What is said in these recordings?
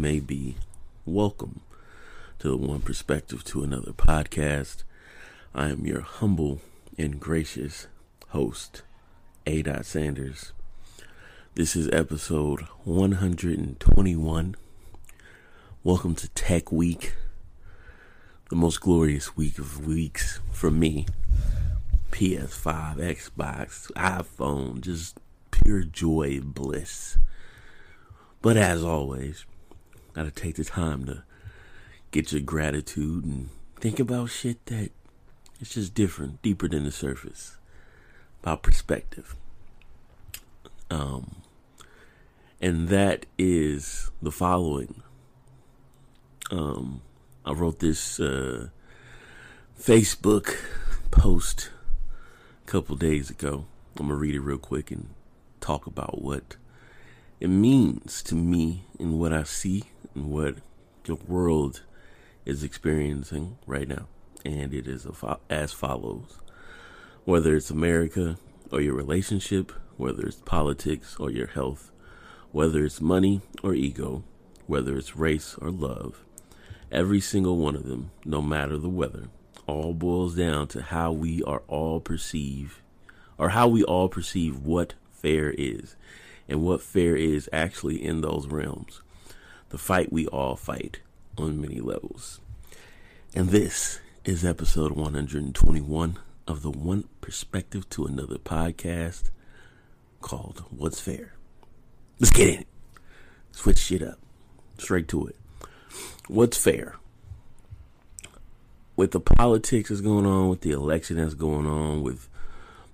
may be. Welcome to the One Perspective to Another podcast. I am your humble and gracious host, A. Dot Sanders. This is episode 121. Welcome to Tech Week, the most glorious week of weeks for me. PS5, Xbox, iPhone, just pure joy, bliss. But as always, gotta take the time to get your gratitude and think about shit that it's just different, deeper than the surface. About perspective. Um, and that is the following. Um, I wrote this uh, Facebook post a couple days ago. I'm gonna read it real quick and talk about what it means to me and what I see and what the world is experiencing right now. And it is as follows whether it's America or your relationship, whether it's politics or your health, whether it's money or ego, whether it's race or love, every single one of them, no matter the weather, all boils down to how we are all perceive or how we all perceive what fair is and what fair is actually in those realms. The fight we all fight on many levels. And this is episode 121 of the One Perspective to Another podcast called What's Fair. Let's get in it. Switch shit up. Straight to it. What's fair? With the politics that's going on, with the election that's going on, with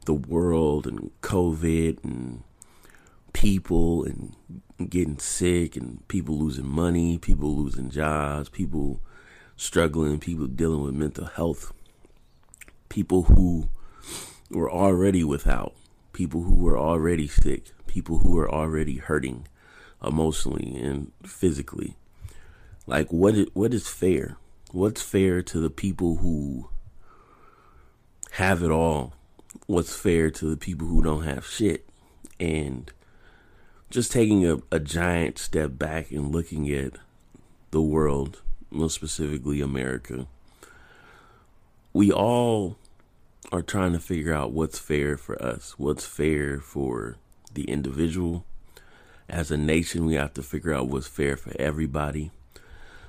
the world and COVID and people and getting sick and people losing money, people losing jobs, people struggling, people dealing with mental health, people who were already without, people who were already sick, people who were already hurting emotionally and physically. Like what is, what is fair? What's fair to the people who have it all? What's fair to the people who don't have shit? And just taking a, a giant step back and looking at the world, most specifically America, we all are trying to figure out what's fair for us, what's fair for the individual. As a nation, we have to figure out what's fair for everybody.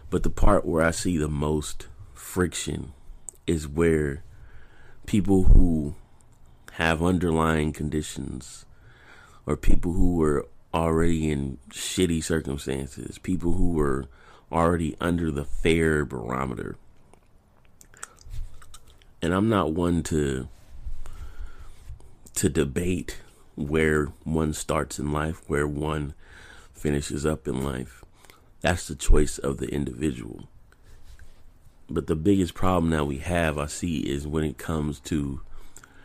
But the part where I see the most friction is where people who have underlying conditions or people who were already in shitty circumstances, people who were already under the fair barometer. And I'm not one to to debate where one starts in life, where one finishes up in life. That's the choice of the individual. But the biggest problem that we have, I see, is when it comes to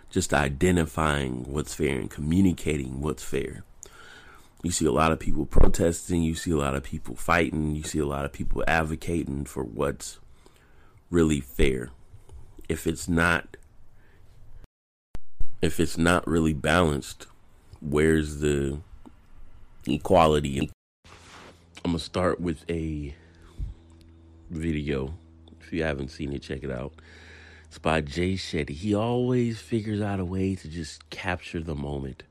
just identifying what's fair and communicating what's fair. You see a lot of people protesting, you see a lot of people fighting, you see a lot of people advocating for what's really fair. If it's not if it's not really balanced, where's the equality? I'm going to start with a video. If you haven't seen it, check it out. It's by Jay Shetty. He always figures out a way to just capture the moment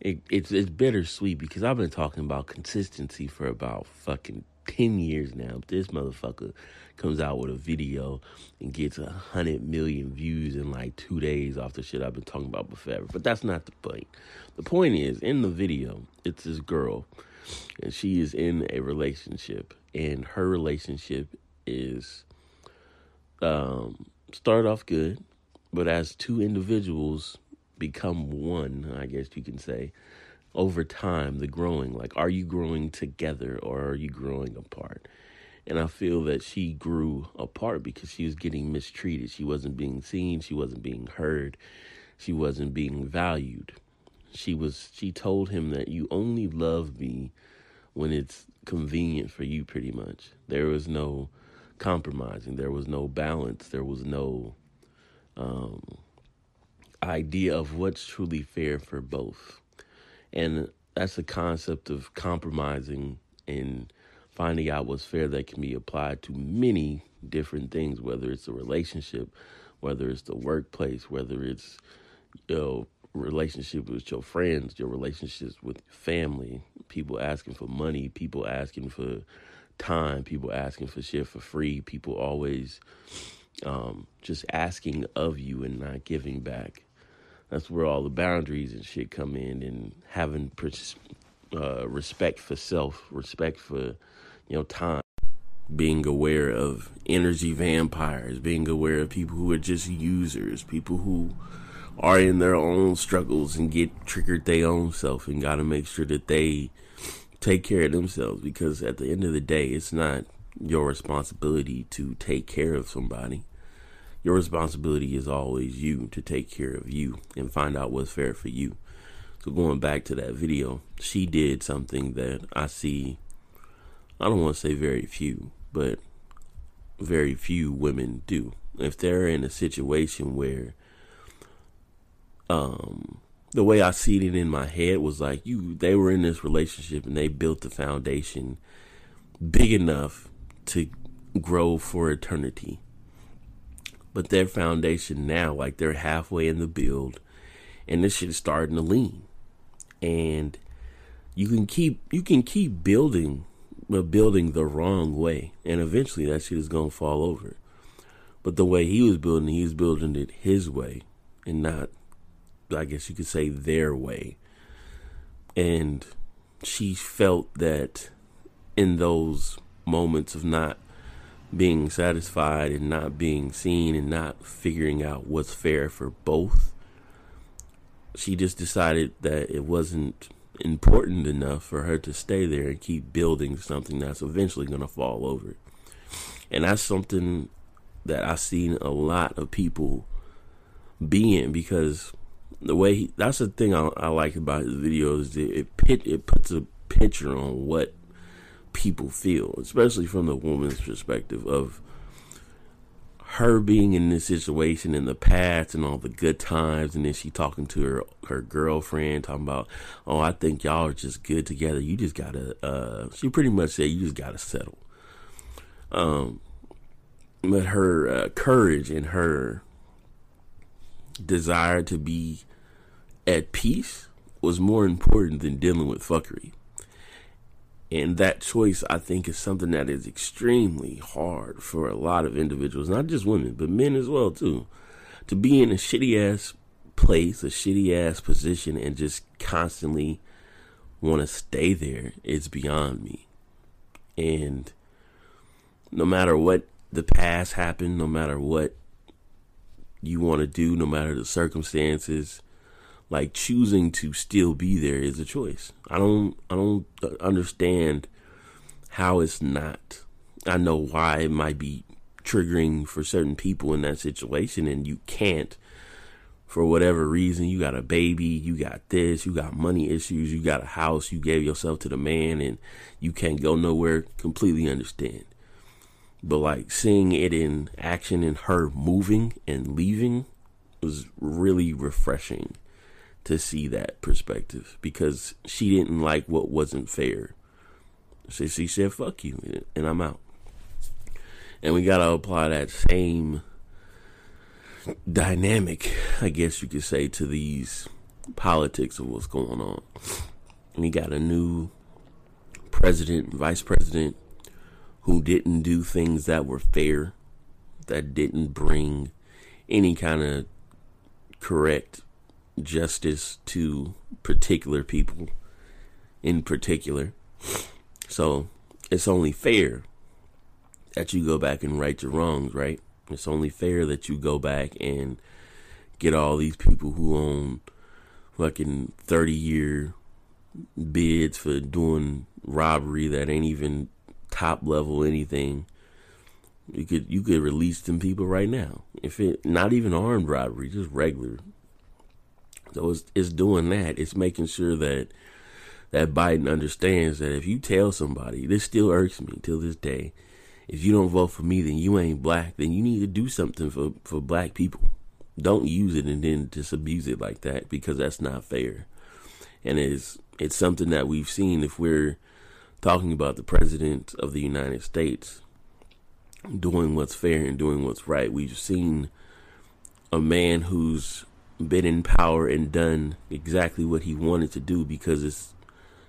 it, it's it's bittersweet because I've been talking about consistency for about fucking ten years now. This motherfucker comes out with a video and gets a hundred million views in like two days off the shit I've been talking about for forever. But that's not the point. The point is in the video, it's this girl and she is in a relationship and her relationship is um start off good, but as two individuals become one, I guess you can say, over time, the growing. Like, are you growing together or are you growing apart? And I feel that she grew apart because she was getting mistreated. She wasn't being seen, she wasn't being heard, she wasn't being valued. She was she told him that you only love me when it's convenient for you pretty much. There was no compromising, there was no balance, there was no um idea of what's truly fair for both. And that's the concept of compromising and finding out what's fair that can be applied to many different things, whether it's a relationship, whether it's the workplace, whether it's you know relationship with your friends, your relationships with family, people asking for money, people asking for time, people asking for shit for free, people always um, just asking of you and not giving back. That's where all the boundaries and shit come in, and having uh, respect for self, respect for you know time, being aware of energy vampires, being aware of people who are just users, people who are in their own struggles and get triggered their own self, and got to make sure that they take care of themselves because at the end of the day, it's not your responsibility to take care of somebody. Your responsibility is always you to take care of you and find out what's fair for you. So going back to that video, she did something that I see I don't want to say very few, but very few women do. If they're in a situation where um the way I see it in my head was like you they were in this relationship and they built the foundation big enough to grow for eternity. But their foundation now, like they're halfway in the build and this shit is starting to lean. And you can keep you can keep building but building the wrong way. And eventually that shit is gonna fall over. But the way he was building, he was building it his way and not I guess you could say, their way. And she felt that in those moments of not being satisfied and not being seen and not figuring out what's fair for both, she just decided that it wasn't important enough for her to stay there and keep building something that's eventually going to fall over. And that's something that I've seen a lot of people being because the way he, that's the thing I, I like about his videos. It it, pit, it puts a picture on what people feel, especially from the woman's perspective of her being in this situation in the past and all the good times, and then she talking to her her girlfriend, talking about, oh, I think y'all are just good together. You just gotta. Uh, she pretty much said you just gotta settle. Um, but her uh, courage and her desire to be at peace was more important than dealing with fuckery. And that choice, I think, is something that is extremely hard for a lot of individuals, not just women, but men as well, too. To be in a shitty ass place, a shitty ass position, and just constantly want to stay there is beyond me. And no matter what the past happened, no matter what you want to do, no matter the circumstances, like choosing to still be there is a choice. I don't I don't understand how it's not. I know why it might be triggering for certain people in that situation and you can't for whatever reason you got a baby you got this you got money issues you got a house you gave yourself to the man and you can't go nowhere completely understand but like seeing it in action and her moving and leaving was really refreshing to see that perspective because she didn't like what wasn't fair. So she said, fuck you, and I'm out. And we got to apply that same dynamic, I guess you could say, to these politics of what's going on. We got a new president, vice president, who didn't do things that were fair, that didn't bring any kind of correct justice to particular people in particular. So it's only fair that you go back and right your wrongs, right? It's only fair that you go back and get all these people who own fucking 30 year bids for doing robbery that ain't even top level anything. You could you could release them people right now. If it not even armed robbery, just regular so it's, doing that. It's making sure that that Biden understands that if you tell somebody, this still irks me till this day. If you don't vote for me, then you ain't black. Then you need to do something for for black people. Don't use it and then just abuse it like that because that's not fair. And it's it's something that we've seen if we're talking about the president of the United States doing what's fair and doing what's right. We've seen a man who's been in power and done exactly what he wanted to do because it's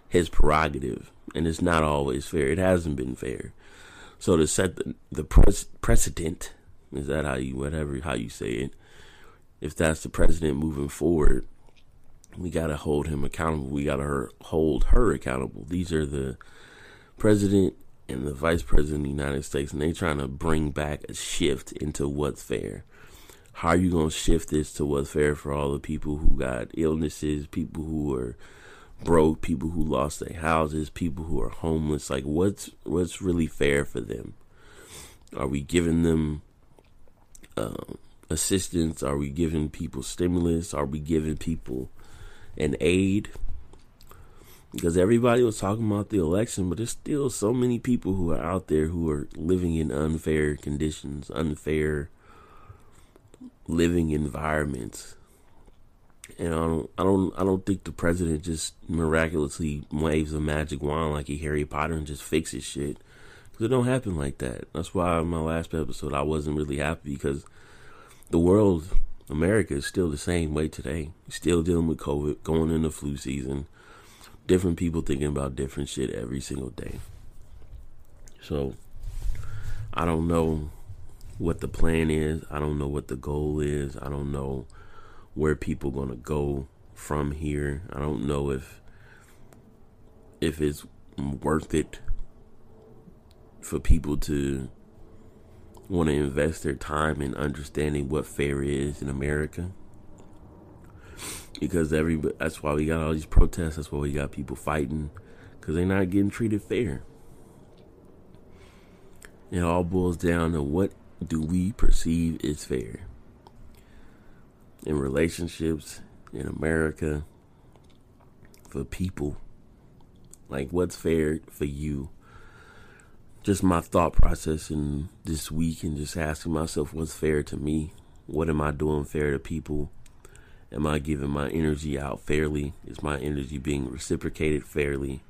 his prerogative and it's not always fair. It hasn't been fair. So to set the, the pres- precedent, is that how you, whatever, how you say it, if that's the president moving forward, we got to hold him accountable. We got to hold her accountable. These are the president and the vice president of the United States, and they're trying to bring back a shift into what's fair. How are you going to shift this to what's fair for all the people who got illnesses, people who are broke, people who lost their houses, people who are homeless? Like, what's what's really fair for them? Are we giving them um, assistance? Are we giving people stimulus? Are we giving people an aid? because everybody was talking about the election, but there's still so many people who are out there who are living in unfair conditions, unfair living environments. And I don't, I don't, I don't think the president just miraculously waves a magic wand like he Harry Potter and just fixes shit. Because it don't happen like that. That's why in my last episode I wasn't really happy because the world, America, is still the same way today. Still dealing with COVID, going into flu season different people thinking about different shit every single day. So I don't know what the plan is. I don't know what the goal is. I don't know where people going to go from here. I don't know if if it's worth it for people to want to invest their time in understanding what fair is in America because every that's why we got all these protests. That's why we got people fighting because they're not getting treated fair. It all boils down to what do we perceive is fair in relationships in America for people. Like what's fair for you? Just my thought process in this week and just asking myself what's fair to me. What am I doing fair to people? Am I giving my energy out fairly? Is my energy being reciprocated fairly?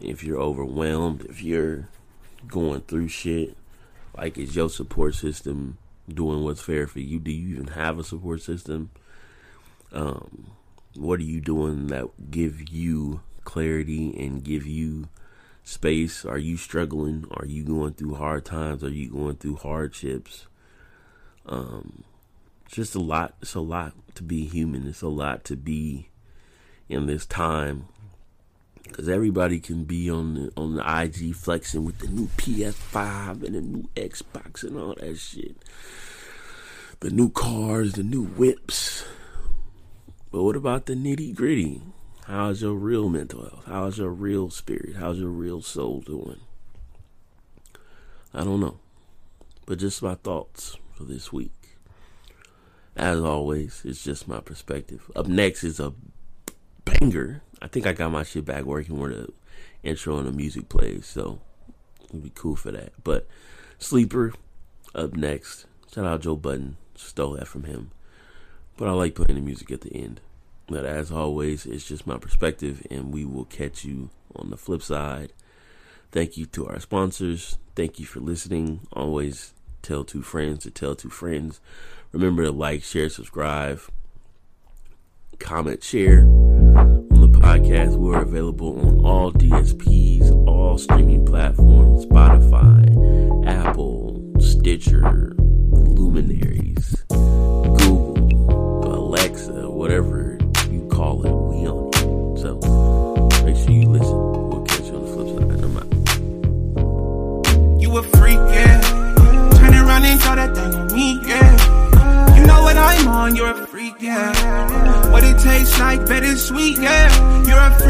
If you're overwhelmed, if you're going through shit, like is your support system doing what's fair for you? Do you even have a support system? Um, what are you doing that give you clarity and give you space? Are you struggling? Are you going through hard times? Are you going through hardships? Um, just a lot. It's a lot to be human. It's a lot to be in this time because everybody can be on the on the IG flexing with the new PS5 and the new Xbox and all that shit. The new cars, the new whips. But what about the nitty gritty? How's your real mental health? How's your real spirit? How's your real soul doing? I don't know. But just my thoughts for this week. As always, it's just my perspective. Up next is a banger. I think I got my shit back working where the intro and the music plays, so it'd be cool for that. But Sleeper up next. Shout out Joe Budden. Stole that from him. But I like playing the music at the end. But as always, it's just my perspective, and we will catch you on the flip side. Thank you to our sponsors. Thank you for listening. Always tell two friends to tell two friends. Remember to like, share, subscribe, comment, share podcast. We're available on all DSPs, all streaming platforms Spotify, Apple, Stitcher, Luminaries, Google, Alexa, whatever you call it. We on it. So make sure you listen. We'll catch you on the flip side. I'm out. You a freak, yeah. Turn around and throw that thing on me, yeah You know what I'm on, you're a freak, yeah. What it tastes like, bet it's sweet, yeah. You're a freak,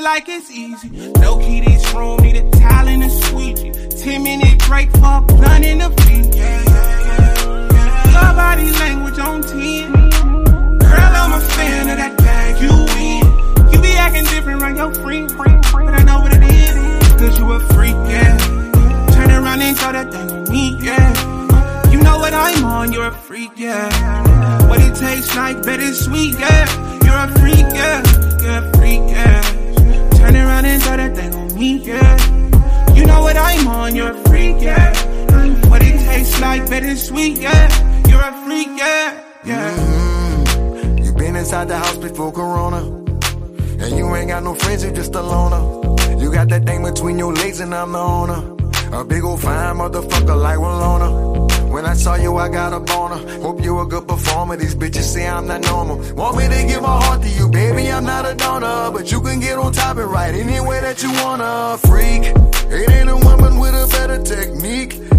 like it's easy. No key, this room need a talent and a squeegee. Ten minute break for a blunt in the feet. Yeah, yeah, yeah. Your body language on 10. Girl, I'm a fan of that bag you in. You be acting different around your friend, but I know what it is. Cause you a freak, yeah. Turn around and throw that thing on me, yeah. You know what I'm on, you're a freak, yeah. What it tastes like, better sweet, yeah. You're a freak, yeah. You're a freak, yeah. Yeah. Mm-hmm. You been inside the house before Corona. And you ain't got no friends, you just a loner. You got that thing between your legs and I'm the owner. A big old fine motherfucker like Walona. When I saw you, I got a boner. Hope you a good performer. These bitches say I'm not normal. Want me to give my heart to you, baby? I'm not a donor, but you can get on top and right any way that you wanna. Freak, it ain't a woman with a better technique.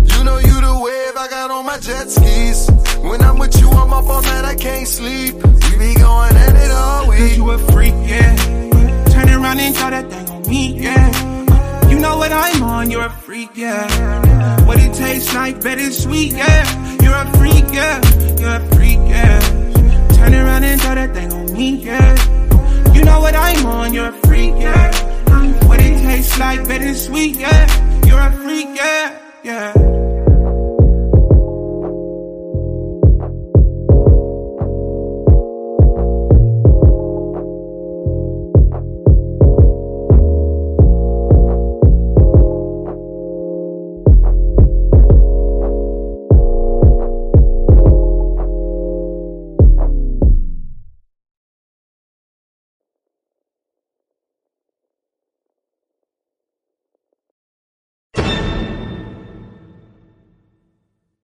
I got on my jet skis. When I'm with you, I'm up all night, I can't sleep. We be going at it all week. Cause you a freak, yeah. Turn around and try that thing on me, yeah. You know what I'm on, you're a freak, yeah. What it tastes like, bet sweet, yeah. You're a freak, yeah. You're a freak, yeah. Turn around and try that thing on me, yeah. You know what I'm on, you're a freak, yeah. What it tastes like, bet sweet, yeah. You're a freak, yeah.